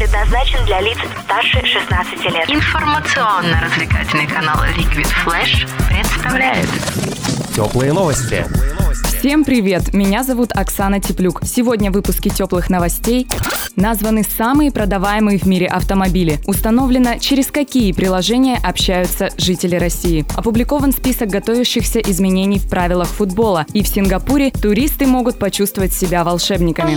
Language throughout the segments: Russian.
предназначен для лиц старше 16 лет. Информационно-развлекательный канал Liquid Flash представляет Теплые новости. Всем привет! Меня зовут Оксана Теплюк. Сегодня в выпуске теплых новостей названы самые продаваемые в мире автомобили. Установлено, через какие приложения общаются жители России. Опубликован список готовящихся изменений в правилах футбола. И в Сингапуре туристы могут почувствовать себя волшебниками.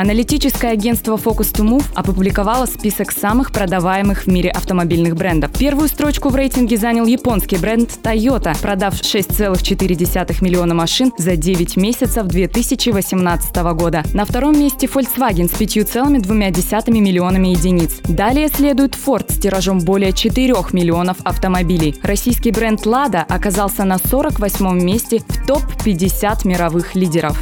Аналитическое агентство Focus to Move опубликовало список самых продаваемых в мире автомобильных брендов. Первую строчку в рейтинге занял японский бренд Toyota, продав 6,4 миллиона машин за 9 месяцев 2018 года. На втором месте Volkswagen с 5,2 миллионами единиц. Далее следует Ford с тиражом более 4 миллионов автомобилей. Российский бренд Lada оказался на 48 месте в топ-50 мировых лидеров.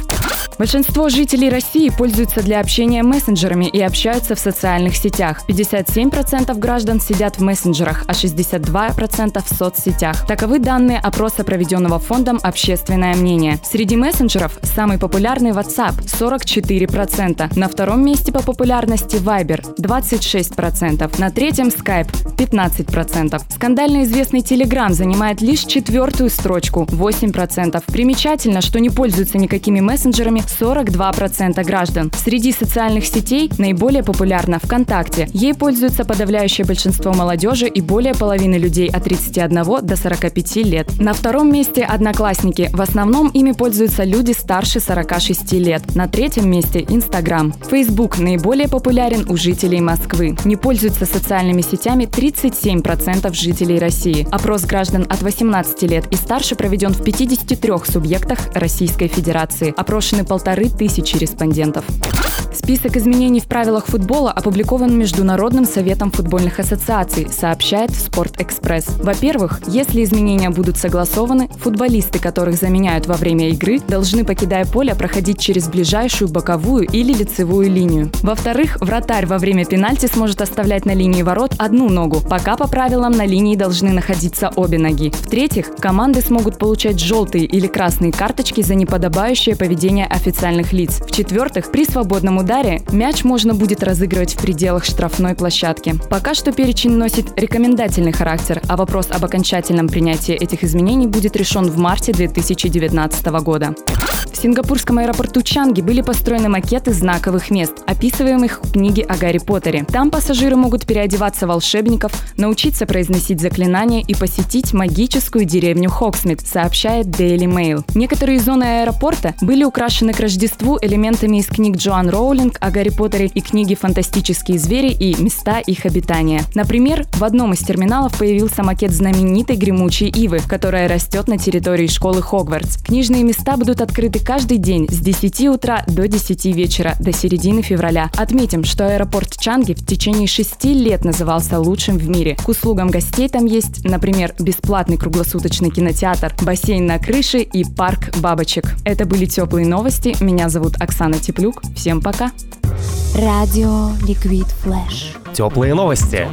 Большинство жителей России пользуются для общения мессенджерами и общаются в социальных сетях. 57% граждан сидят в мессенджерах, а 62% в соцсетях. Таковы данные опроса, проведенного фондом «Общественное мнение». Среди мессенджеров самый популярный WhatsApp – 44%. На втором месте по популярности Viber – 26%. На третьем Skype – 15%. Скандально известный Telegram занимает лишь четвертую строчку – 8%. Примечательно, что не пользуются никакими мессенджерами 42% граждан. Среди социальных сетей наиболее популярна ВКонтакте. Ей пользуется подавляющее большинство молодежи и более половины людей от 31 до 45 лет. На втором месте Одноклассники. В основном ими пользуются люди старше 46 лет. На третьем месте Инстаграм. Facebook наиболее популярен у жителей Москвы. Не пользуются социальными сетями 37% жителей России. Опрос граждан от 18 лет и старше проведен в 53 субъектах Российской Федерации. Опрошены полторы тысячи респондентов. Список изменений в правилах футбола опубликован Международным советом футбольных ассоциаций, сообщает Спортэкспресс. Во-первых, если изменения будут согласованы, футболисты, которых заменяют во время игры, должны, покидая поле, проходить через ближайшую боковую или лицевую линию. Во-вторых, вратарь во время пенальти сможет оставлять на линии ворот одну ногу, пока по правилам на линии должны находиться обе ноги. В-третьих, команды смогут получать желтые или красные карточки за неподобающее поведение официальных лиц. В-четвертых, при свободном ударе мяч можно будет разыгрывать в пределах штрафной площадки. Пока что перечень носит рекомендательный характер, а вопрос об окончательном принятии этих изменений будет решен в марте 2019 года. В сингапурском аэропорту Чанги были построены макеты знаковых мест, описываемых в книге о Гарри Поттере. Там пассажиры могут переодеваться волшебников, научиться произносить заклинания и посетить магическую деревню Хоксмит, сообщает Daily Mail. Некоторые зоны аэропорта были украшены к Рождеству элементами из книг Джоан Роулинг о Гарри Поттере и книги «Фантастические звери» и «Места их обитания». Например, в одном из терминалов появился макет знаменитой гремучей ивы, которая растет на территории школы Хогвартс. Книжные места будут открыты каждый день с 10 утра до 10 вечера до середины февраля. Отметим, что аэропорт Чанги в течение 6 лет назывался лучшим в мире. К услугам гостей там есть, например, бесплатный круглосуточный кинотеатр, бассейн на крыше и парк бабочек. Это были теплые новости. Меня зовут Оксана Теплюк. Всем пока. Радио Liquid Flash. Теплые новости.